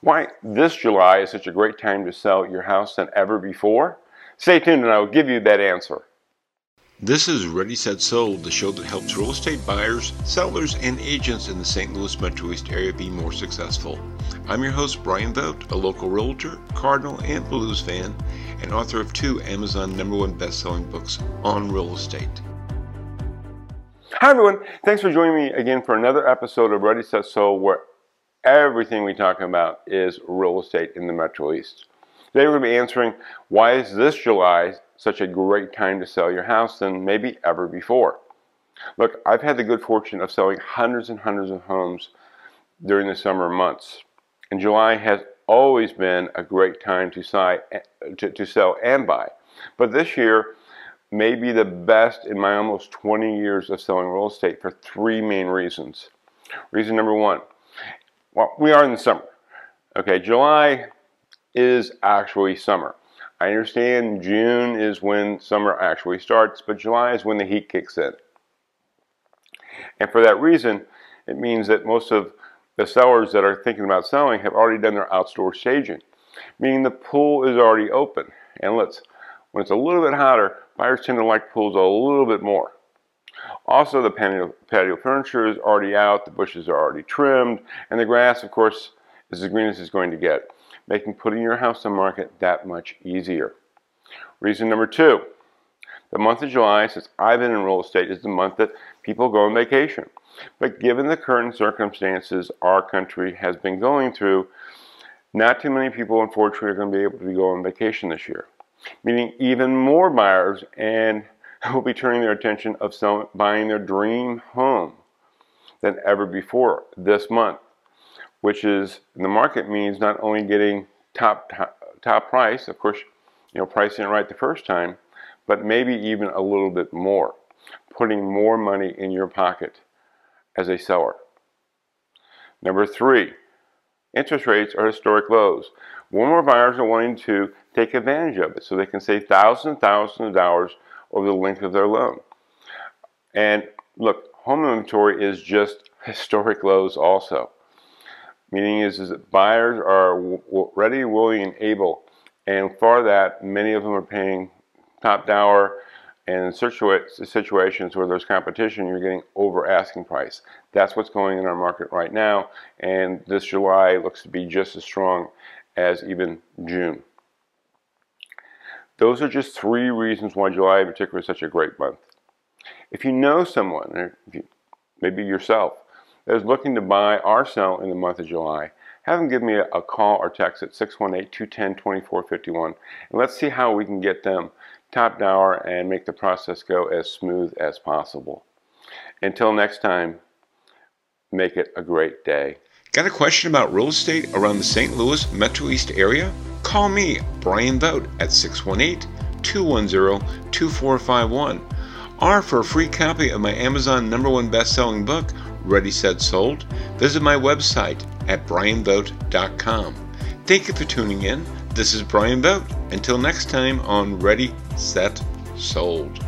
why this July is such a great time to sell your house than ever before? Stay tuned and I will give you that answer. This is Ready Set Sold, the show that helps real estate buyers, sellers, and agents in the St. Louis Metro East area be more successful. I'm your host, Brian Vogt, a local realtor, Cardinal, and Blues fan, and author of two Amazon number one best-selling books on real estate. Hi everyone, thanks for joining me again for another episode of Ready Set Sold where everything we talk about is real estate in the Metro East. Today we're going to be answering why is this July such a great time to sell your house than maybe ever before. Look, I've had the good fortune of selling hundreds and hundreds of homes during the summer months. And July has always been a great time to, to, to sell and buy. But this year may be the best in my almost 20 years of selling real estate for three main reasons. Reason number one, well, we are in the summer. Okay, July is actually summer. I understand June is when summer actually starts, but July is when the heat kicks in. And for that reason, it means that most of the sellers that are thinking about selling have already done their outdoor staging, meaning the pool is already open. And let's, when it's a little bit hotter, buyers tend to like pools a little bit more. Also, the patio, patio furniture is already out, the bushes are already trimmed, and the grass, of course, is as green as it's going to get, making putting your house on market that much easier. Reason number two, the month of July, since I've been in real estate, is the month that people go on vacation. But given the current circumstances our country has been going through, not too many people, unfortunately, are going to be able to go on vacation this year. Meaning even more buyers and will be turning their attention of selling, buying their dream home than ever before this month, which is the market means not only getting top, top, top price, of course, you know, pricing it right the first time, but maybe even a little bit more, putting more money in your pocket as a seller. Number three, interest rates are historic lows. More and more buyers are wanting to take advantage of it so they can save thousands and thousands of dollars over the length of their loan. And look, home inventory is just historic lows also. Meaning is, is that buyers are ready, willing, and able. And for that, many of them are paying top dollar and in situations where there's competition, you're getting over asking price. That's what's going in our market right now, and this July looks to be just as strong as even June. Those are just three reasons why July in particular is such a great month. If you know someone, you, maybe yourself, that is looking to buy or sell in the month of July, have them give me a, a call or text at 618-210-2451 and let's see how we can get them top dollar and make the process go as smooth as possible. Until next time, make it a great day. Got a question about real estate around the St. Louis Metro East area? Call me, Brian Vogt, at 618 210 2451. Or for a free copy of my Amazon number one best selling book, Ready Set Sold, visit my website at brianvogt.com. Thank you for tuning in. This is Brian Vogt. Until next time on Ready, Set, Sold.